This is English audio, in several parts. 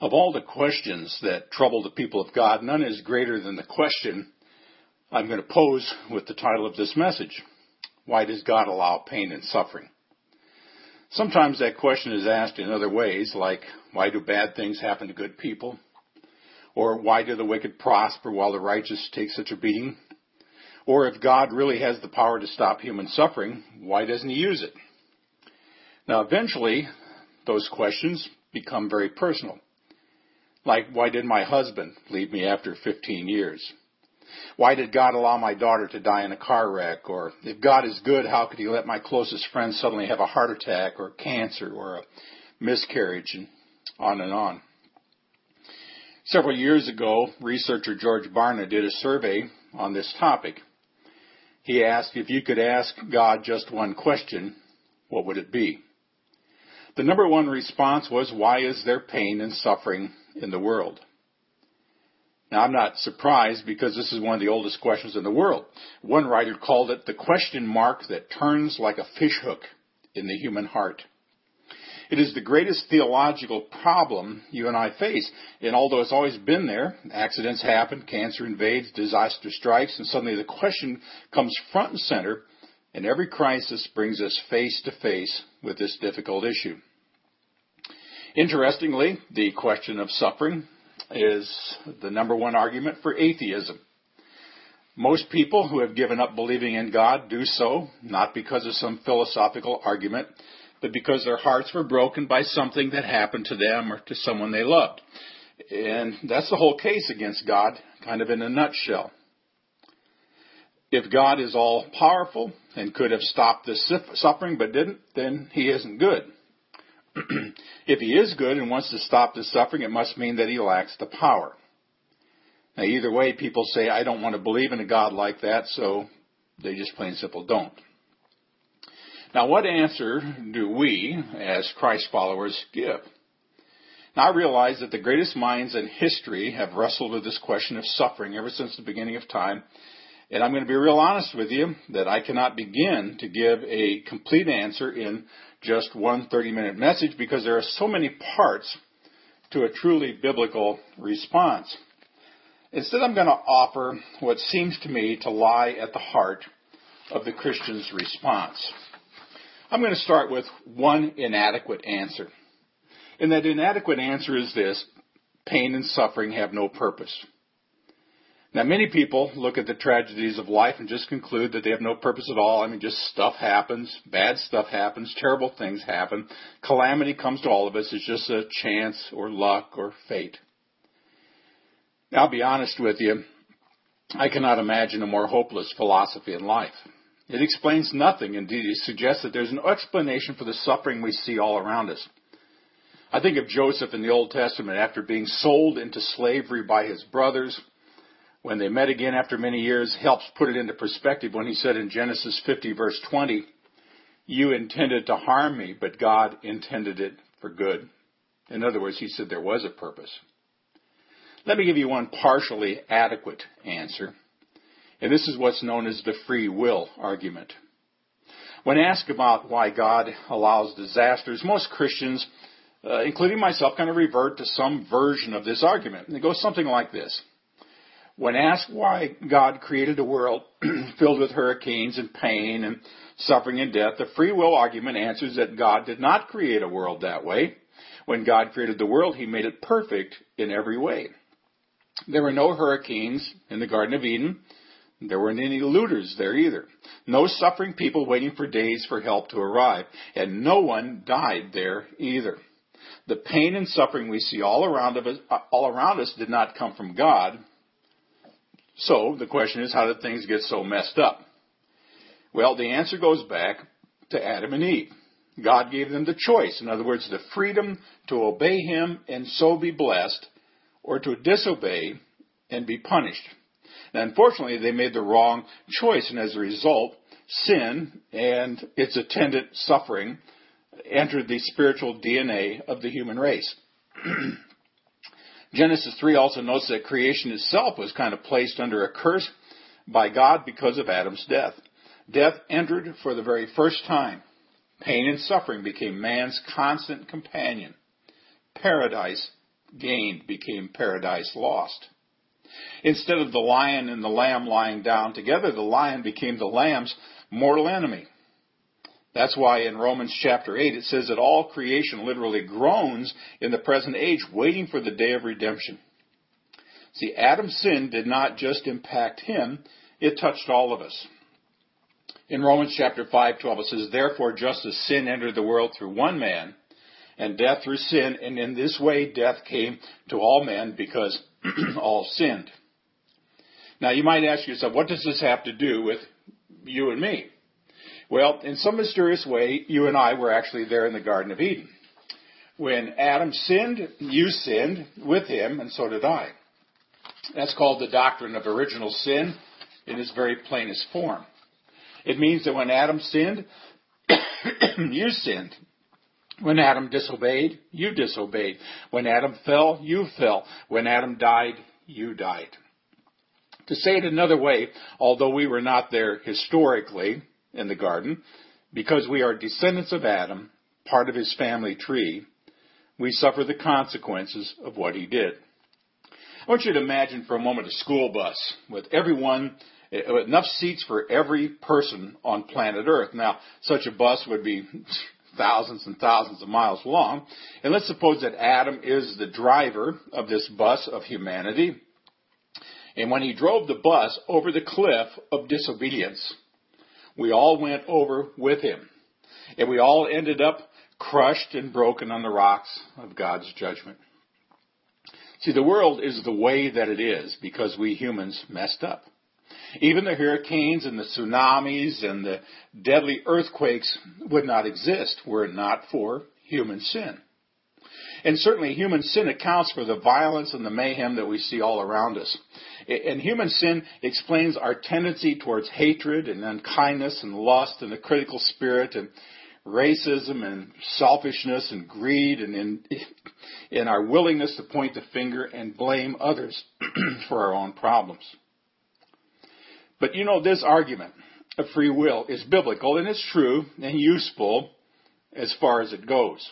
Of all the questions that trouble the people of God, none is greater than the question I'm going to pose with the title of this message. Why does God allow pain and suffering? Sometimes that question is asked in other ways, like, why do bad things happen to good people? Or why do the wicked prosper while the righteous take such a beating? Or if God really has the power to stop human suffering, why doesn't he use it? Now eventually, those questions become very personal. Like, why did my husband leave me after 15 years? Why did God allow my daughter to die in a car wreck? Or if God is good, how could he let my closest friend suddenly have a heart attack or cancer or a miscarriage and on and on. Several years ago, researcher George Barna did a survey on this topic. He asked if you could ask God just one question, what would it be? The number one response was, why is there pain and suffering in the world? Now, I'm not surprised because this is one of the oldest questions in the world. One writer called it the question mark that turns like a fishhook in the human heart. It is the greatest theological problem you and I face. And although it's always been there, accidents happen, cancer invades, disaster strikes, and suddenly the question comes front and center, and every crisis brings us face to face with this difficult issue. Interestingly, the question of suffering is the number one argument for atheism. Most people who have given up believing in God do so not because of some philosophical argument, but because their hearts were broken by something that happened to them or to someone they loved. And that's the whole case against God, kind of in a nutshell. If God is all powerful and could have stopped this suffering but didn't, then he isn't good. if he is good and wants to stop the suffering, it must mean that he lacks the power. Now, either way, people say, I don't want to believe in a God like that, so they just plain simple don't. Now, what answer do we, as Christ followers, give? Now, I realize that the greatest minds in history have wrestled with this question of suffering ever since the beginning of time. And I'm going to be real honest with you that I cannot begin to give a complete answer in just one 30 minute message because there are so many parts to a truly biblical response. Instead, I'm going to offer what seems to me to lie at the heart of the Christian's response. I'm going to start with one inadequate answer. And that inadequate answer is this pain and suffering have no purpose. Now, many people look at the tragedies of life and just conclude that they have no purpose at all. I mean, just stuff happens, bad stuff happens, terrible things happen, calamity comes to all of us. It's just a chance or luck or fate. Now, I'll be honest with you, I cannot imagine a more hopeless philosophy in life. It explains nothing. Indeed, it suggests that there's no explanation for the suffering we see all around us. I think of Joseph in the Old Testament after being sold into slavery by his brothers when they met again after many years helps put it into perspective when he said in Genesis 50 verse 20, you intended to harm me, but God intended it for good. In other words, he said there was a purpose. Let me give you one partially adequate answer. And this is what's known as the free will argument. When asked about why God allows disasters, most Christians, uh, including myself, kind of revert to some version of this argument. And it goes something like this. When asked why God created a world filled with hurricanes and pain and suffering and death, the free will argument answers that God did not create a world that way. When God created the world, He made it perfect in every way. There were no hurricanes in the Garden of Eden. There weren't any looters there either. No suffering people waiting for days for help to arrive. And no one died there either. The pain and suffering we see all around, us, uh, all around us did not come from God. So the question is, how did things get so messed up? Well, the answer goes back to Adam and Eve. God gave them the choice. In other words, the freedom to obey Him and so be blessed, or to disobey and be punished. Now, unfortunately, they made the wrong choice, and as a result, sin and its attendant suffering entered the spiritual DNA of the human race. Genesis 3 also notes that creation itself was kind of placed under a curse by God because of Adam's death. Death entered for the very first time. Pain and suffering became man's constant companion. Paradise gained became paradise lost. Instead of the lion and the lamb lying down together, the lion became the lamb's mortal enemy. That's why in Romans chapter 8 it says that all creation literally groans in the present age, waiting for the day of redemption. See, Adam's sin did not just impact him, it touched all of us. In Romans chapter 5:12 it says, "Therefore just as sin entered the world through one man, and death through sin, and in this way death came to all men because all sinned." Now you might ask yourself, what does this have to do with you and me? Well, in some mysterious way, you and I were actually there in the Garden of Eden. When Adam sinned, you sinned with him, and so did I. That's called the doctrine of original sin in its very plainest form. It means that when Adam sinned, you sinned. When Adam disobeyed, you disobeyed. When Adam fell, you fell. When Adam died, you died. To say it another way, although we were not there historically in the garden, because we are descendants of Adam, part of his family tree, we suffer the consequences of what he did. I want you to imagine for a moment a school bus with everyone, eh, enough seats for every person on planet Earth. Now, such a bus would be thousands and thousands of miles long. And let's suppose that Adam is the driver of this bus of humanity. And when he drove the bus over the cliff of disobedience, we all went over with him. And we all ended up crushed and broken on the rocks of God's judgment. See, the world is the way that it is because we humans messed up. Even the hurricanes and the tsunamis and the deadly earthquakes would not exist were it not for human sin. And certainly human sin accounts for the violence and the mayhem that we see all around us. And human sin explains our tendency towards hatred and unkindness and lust and the critical spirit and racism and selfishness and greed and in, our willingness to point the finger and blame others for our own problems. But you know, this argument of free will is biblical and it's true and useful as far as it goes.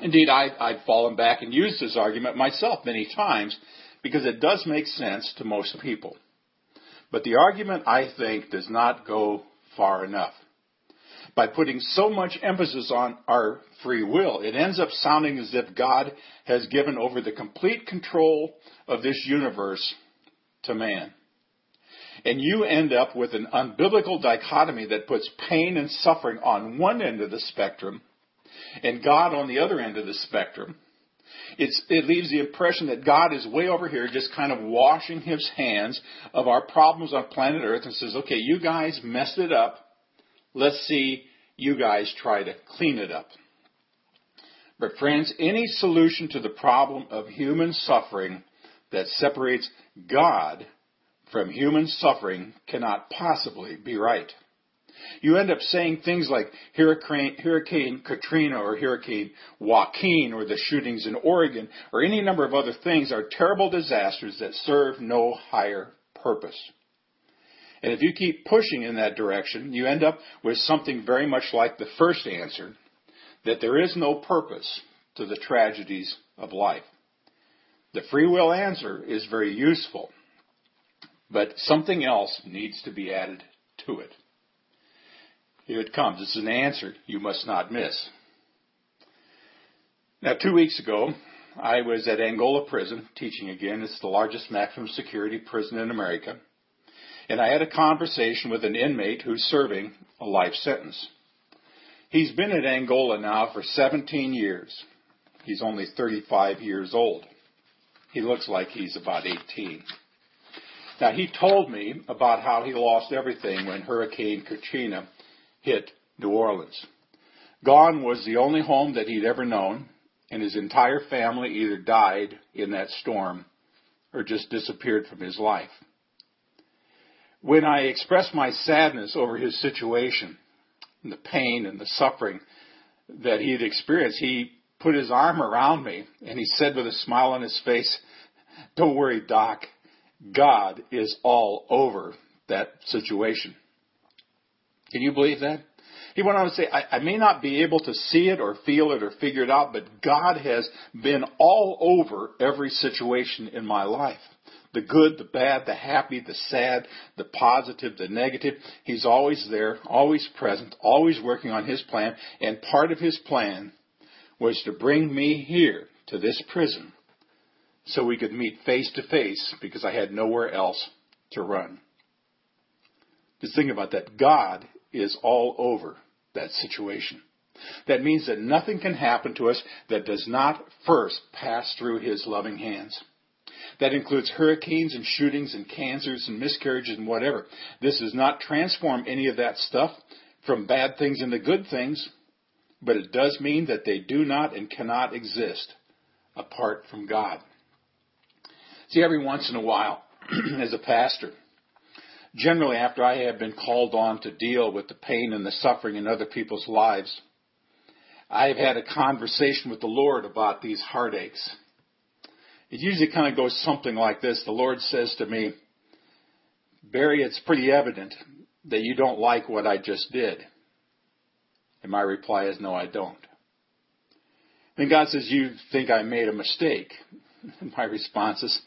Indeed, I, I've fallen back and used this argument myself many times because it does make sense to most people. But the argument, I think, does not go far enough by putting so much emphasis on our free will, it ends up sounding as if God has given over the complete control of this universe to man. And you end up with an unbiblical dichotomy that puts pain and suffering on one end of the spectrum and God on the other end of the spectrum. It's, it leaves the impression that God is way over here just kind of washing his hands of our problems on planet Earth and says, okay, you guys messed it up. Let's see you guys try to clean it up. But friends, any solution to the problem of human suffering that separates God from human suffering cannot possibly be right. You end up saying things like Hurricane, Hurricane Katrina or Hurricane Joaquin or the shootings in Oregon or any number of other things are terrible disasters that serve no higher purpose. And if you keep pushing in that direction, you end up with something very much like the first answer that there is no purpose to the tragedies of life. The free will answer is very useful, but something else needs to be added to it. Here it comes. Is an answer you must not miss. Now, two weeks ago, I was at Angola Prison teaching again. It's the largest maximum security prison in America and I had a conversation with an inmate who's serving a life sentence. He's been at Angola now for 17 years. He's only 35 years old. He looks like he's about 18. Now, he told me about how he lost everything when Hurricane Katrina hit New Orleans. Gone was the only home that he'd ever known, and his entire family either died in that storm or just disappeared from his life when I expressed my sadness over his situation, and the pain and the suffering that he had experienced, he put his arm around me and he said with a smile on his face, Don't worry, Doc. God is all over that situation. Can you believe that? He went on to say, I, I may not be able to see it or feel it or figure it out, but God has been all over every situation in my life. The good, the bad, the happy, the sad, the positive, the negative. He's always there, always present, always working on His plan. And part of His plan was to bring me here to this prison so we could meet face to face because I had nowhere else to run. Just think about that. God is all over that situation. That means that nothing can happen to us that does not first pass through His loving hands. That includes hurricanes and shootings and cancers and miscarriages and whatever. This does not transform any of that stuff from bad things into good things, but it does mean that they do not and cannot exist apart from God. See, every once in a while, as a pastor, generally after I have been called on to deal with the pain and the suffering in other people's lives, I have had a conversation with the Lord about these heartaches. It usually kind of goes something like this. The Lord says to me, Barry, it's pretty evident that you don't like what I just did. And my reply is, no, I don't. Then God says, you think I made a mistake. My response is,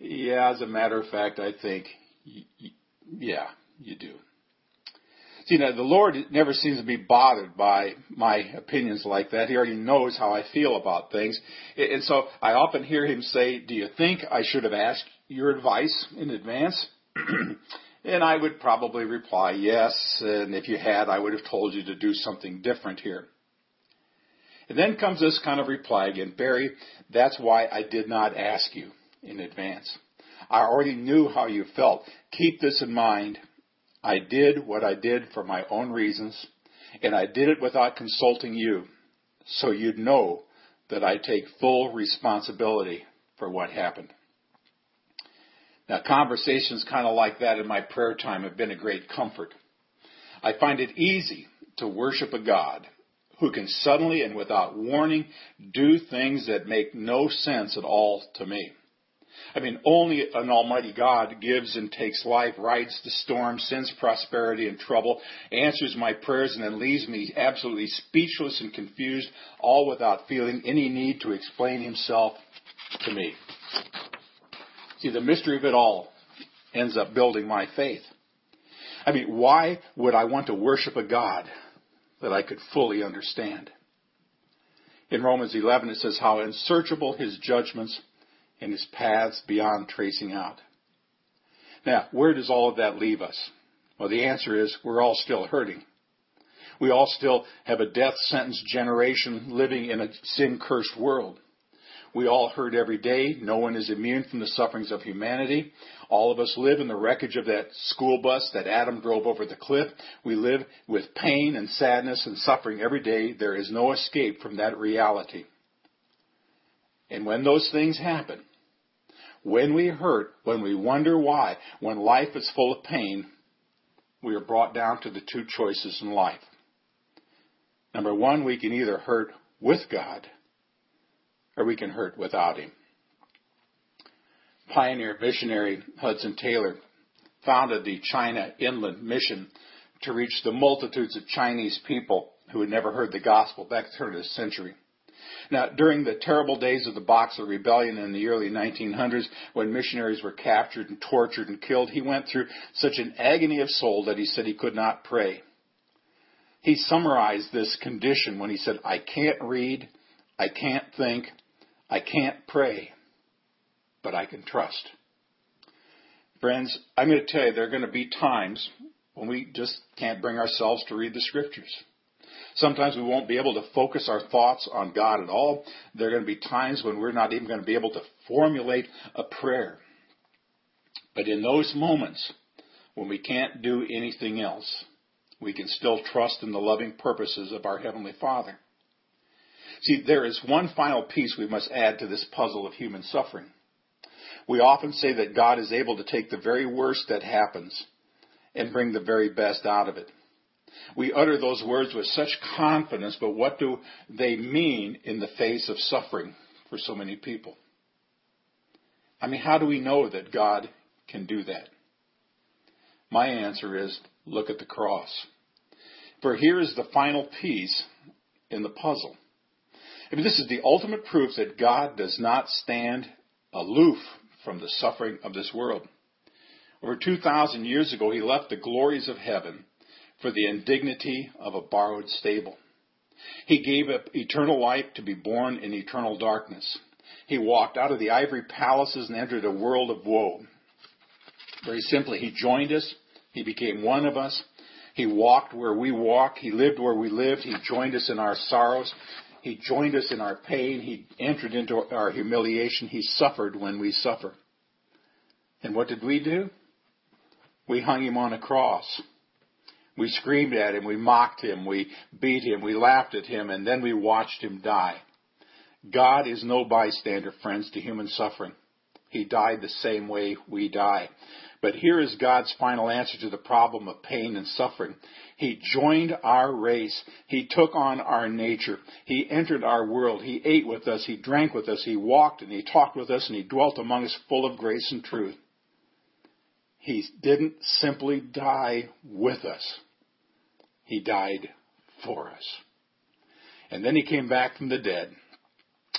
yeah, as a matter of fact, I think, yeah, you do. See, now the Lord never seems to be bothered by my opinions like that. He already knows how I feel about things. And so I often hear him say, Do you think I should have asked your advice in advance? and I would probably reply, Yes. And if you had, I would have told you to do something different here. And then comes this kind of reply again Barry, that's why I did not ask you in advance. I already knew how you felt. Keep this in mind. I did what I did for my own reasons, and I did it without consulting you, so you'd know that I take full responsibility for what happened. Now, conversations kind of like that in my prayer time have been a great comfort. I find it easy to worship a God who can suddenly and without warning do things that make no sense at all to me. I mean, only an almighty God gives and takes life, rides the storm, sends prosperity and trouble, answers my prayers, and then leaves me absolutely speechless and confused, all without feeling any need to explain himself to me. See, the mystery of it all ends up building my faith. I mean, why would I want to worship a God that I could fully understand? In Romans 11, it says how unsearchable his judgments and his paths beyond tracing out. Now, where does all of that leave us? Well, the answer is we're all still hurting. We all still have a death sentence generation living in a sin cursed world. We all hurt every day. No one is immune from the sufferings of humanity. All of us live in the wreckage of that school bus that Adam drove over the cliff. We live with pain and sadness and suffering every day. There is no escape from that reality. And when those things happen, when we hurt, when we wonder why, when life is full of pain, we are brought down to the two choices in life. Number one, we can either hurt with God or we can hurt without Him. Pioneer missionary Hudson Taylor founded the China Inland Mission to reach the multitudes of Chinese people who had never heard the gospel back the turn of the century. Now, during the terrible days of the Boxer Rebellion in the early 1900s, when missionaries were captured and tortured and killed, he went through such an agony of soul that he said he could not pray. He summarized this condition when he said, I can't read, I can't think, I can't pray, but I can trust. Friends, I'm going to tell you there are going to be times when we just can't bring ourselves to read the scriptures. Sometimes we won't be able to focus our thoughts on God at all. There are going to be times when we're not even going to be able to formulate a prayer. But in those moments, when we can't do anything else, we can still trust in the loving purposes of our Heavenly Father. See, there is one final piece we must add to this puzzle of human suffering. We often say that God is able to take the very worst that happens and bring the very best out of it. We utter those words with such confidence, but what do they mean in the face of suffering for so many people? I mean, how do we know that God can do that? My answer is look at the cross. For here is the final piece in the puzzle. I mean, this is the ultimate proof that God does not stand aloof from the suffering of this world. Over 2,000 years ago, he left the glories of heaven for the indignity of a borrowed stable. He gave up eternal life to be born in eternal darkness. He walked out of the ivory palaces and entered a world of woe. Very simply, he joined us. He became one of us. He walked where we walk. He lived where we lived. He joined us in our sorrows. He joined us in our pain. He entered into our humiliation. He suffered when we suffer. And what did we do? We hung him on a cross. We screamed at him. We mocked him. We beat him. We laughed at him. And then we watched him die. God is no bystander, friends, to human suffering. He died the same way we die. But here is God's final answer to the problem of pain and suffering. He joined our race. He took on our nature. He entered our world. He ate with us. He drank with us. He walked and he talked with us and he dwelt among us full of grace and truth. He didn't simply die with us. He died for us. And then he came back from the dead.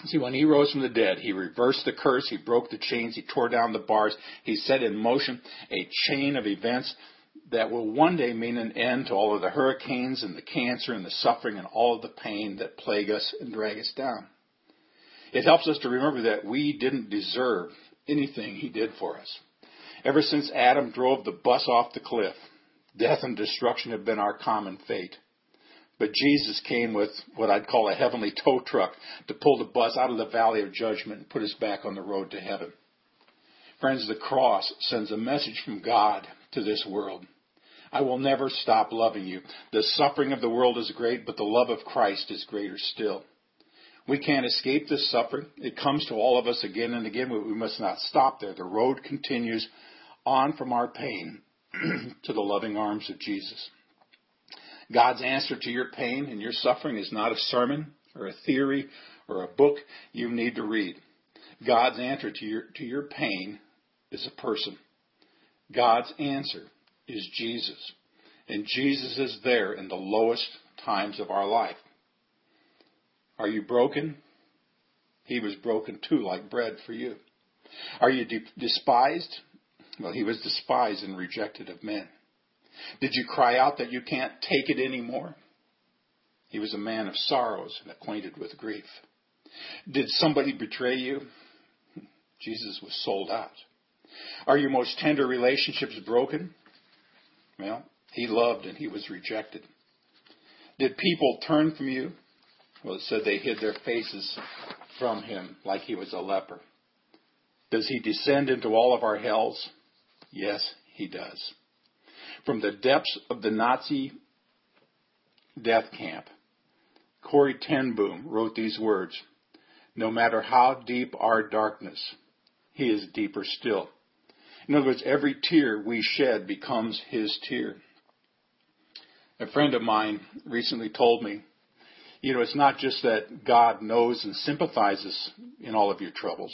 See, when he rose from the dead, he reversed the curse, he broke the chains, he tore down the bars, he set in motion a chain of events that will one day mean an end to all of the hurricanes and the cancer and the suffering and all of the pain that plague us and drag us down. It helps us to remember that we didn't deserve anything he did for us. Ever since Adam drove the bus off the cliff, death and destruction have been our common fate. But Jesus came with what I'd call a heavenly tow truck to pull the bus out of the valley of judgment and put us back on the road to heaven. Friends, the cross sends a message from God to this world. I will never stop loving you. The suffering of the world is great, but the love of Christ is greater still. We can't escape this suffering. It comes to all of us again and again, but we must not stop there. The road continues on from our pain to the loving arms of Jesus. God's answer to your pain and your suffering is not a sermon or a theory or a book you need to read. God's answer to your, to your pain is a person. God's answer is Jesus. And Jesus is there in the lowest times of our life. Are you broken? He was broken too, like bread for you. Are you de- despised? Well, he was despised and rejected of men. Did you cry out that you can't take it anymore? He was a man of sorrows and acquainted with grief. Did somebody betray you? Jesus was sold out. Are your most tender relationships broken? Well, he loved and he was rejected. Did people turn from you? Well, it said they hid their faces from him like he was a leper. Does he descend into all of our hells? Yes, he does. From the depths of the Nazi death camp, Corrie ten Boom wrote these words No matter how deep our darkness, he is deeper still. In other words, every tear we shed becomes his tear. A friend of mine recently told me, you know, it's not just that God knows and sympathizes in all of your troubles.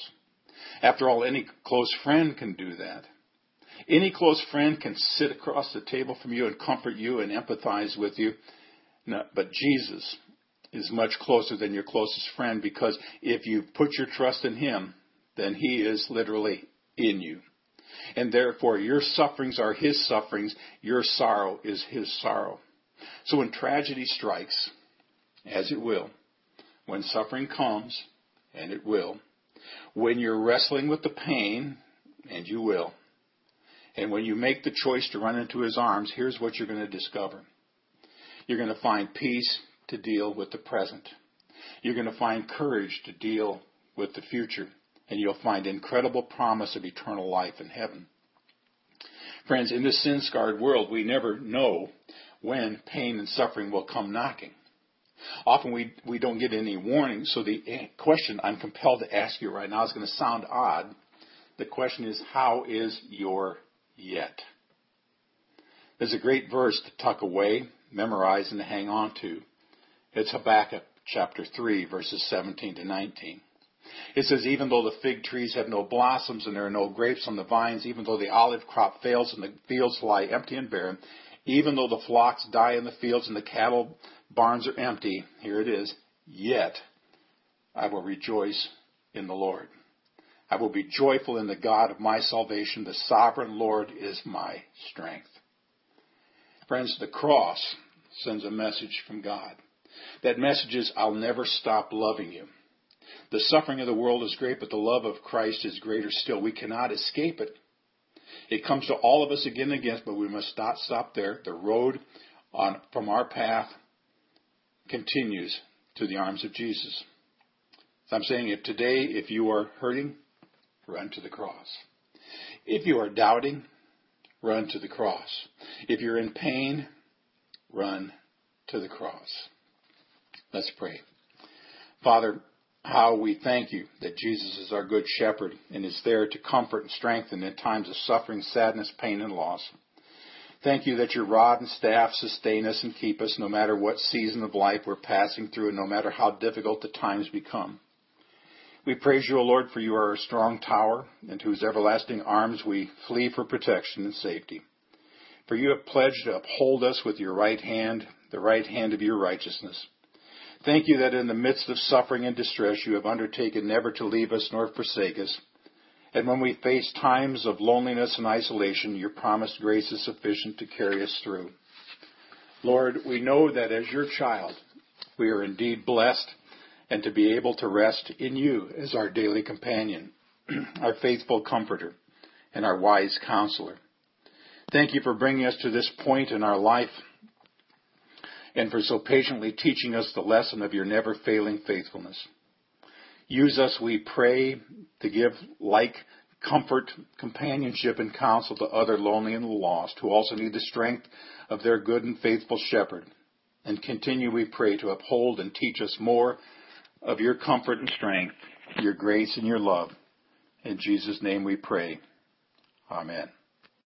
After all, any close friend can do that. Any close friend can sit across the table from you and comfort you and empathize with you. No, but Jesus is much closer than your closest friend because if you put your trust in Him, then He is literally in you. And therefore, your sufferings are His sufferings, your sorrow is His sorrow. So when tragedy strikes, as it will, when suffering comes, and it will, when you're wrestling with the pain, and you will, and when you make the choice to run into his arms, here's what you're going to discover. You're going to find peace to deal with the present. You're going to find courage to deal with the future. And you'll find incredible promise of eternal life in heaven. Friends, in this sin scarred world, we never know when pain and suffering will come knocking. Often we, we don't get any warning, so the question I'm compelled to ask you right now is going to sound odd. The question is, how is your yet. There's a great verse to tuck away, memorize, and hang on to. It's Habakkuk chapter 3, verses 17 to 19. It says, Even though the fig trees have no blossoms and there are no grapes on the vines, even though the olive crop fails and the fields lie empty and barren, Even though the flocks die in the fields and the cattle barns are empty, here it is, yet I will rejoice in the Lord. I will be joyful in the God of my salvation. The sovereign Lord is my strength. Friends, the cross sends a message from God. That message is, I'll never stop loving you. The suffering of the world is great, but the love of Christ is greater still. We cannot escape it. It comes to all of us again and again, but we must not stop there. The road on, from our path continues to the arms of Jesus. So I'm saying if today, if you are hurting, run to the cross. If you are doubting, run to the cross. If you're in pain, run to the cross. Let's pray. Father, how we thank you that Jesus is our good shepherd and is there to comfort and strengthen in times of suffering, sadness, pain, and loss. Thank you that your rod and staff sustain us and keep us no matter what season of life we're passing through and no matter how difficult the times become. We praise you, O Lord, for you are our strong tower, into whose everlasting arms we flee for protection and safety. For you have pledged to uphold us with your right hand, the right hand of your righteousness. Thank you that in the midst of suffering and distress you have undertaken never to leave us nor forsake us. And when we face times of loneliness and isolation, your promised grace is sufficient to carry us through. Lord, we know that as your child, we are indeed blessed and to be able to rest in you as our daily companion, our faithful comforter, and our wise counselor. Thank you for bringing us to this point in our life and for so patiently teaching us the lesson of your never failing faithfulness. Use us, we pray, to give like comfort, companionship, and counsel to other lonely and lost who also need the strength of their good and faithful shepherd. And continue, we pray, to uphold and teach us more of your comfort and strength, your grace and your love. In Jesus' name we pray. Amen.